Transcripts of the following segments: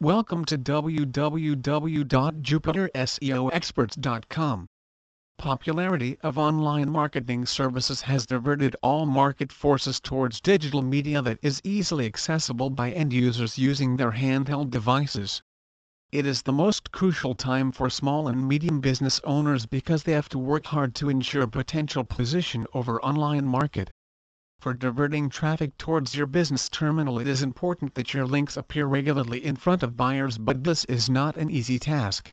Welcome to www.jupiterseoexperts.com. Popularity of online marketing services has diverted all market forces towards digital media that is easily accessible by end users using their handheld devices. It is the most crucial time for small and medium business owners because they have to work hard to ensure potential position over online market. For diverting traffic towards your business terminal it is important that your links appear regularly in front of buyers but this is not an easy task.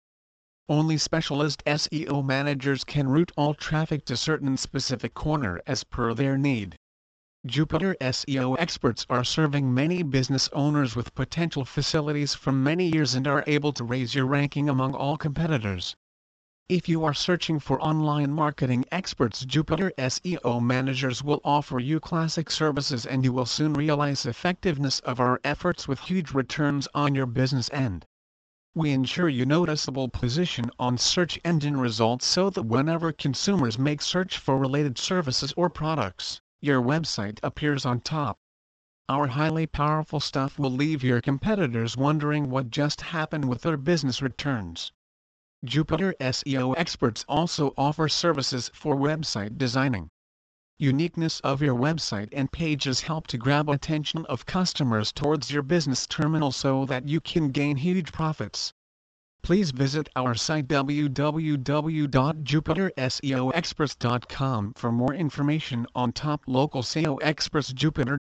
Only specialist SEO managers can route all traffic to certain specific corner as per their need. Jupiter SEO experts are serving many business owners with potential facilities for many years and are able to raise your ranking among all competitors. If you are searching for online marketing experts Jupiter SEO managers will offer you classic services and you will soon realize effectiveness of our efforts with huge returns on your business end. We ensure you noticeable position on search engine results so that whenever consumers make search for related services or products, your website appears on top. Our highly powerful stuff will leave your competitors wondering what just happened with their business returns. Jupiter SEO experts also offer services for website designing. Uniqueness of your website and pages help to grab attention of customers towards your business terminal so that you can gain huge profits. Please visit our site www.jupiterseoexperts.com for more information on top local SEO experts Jupiter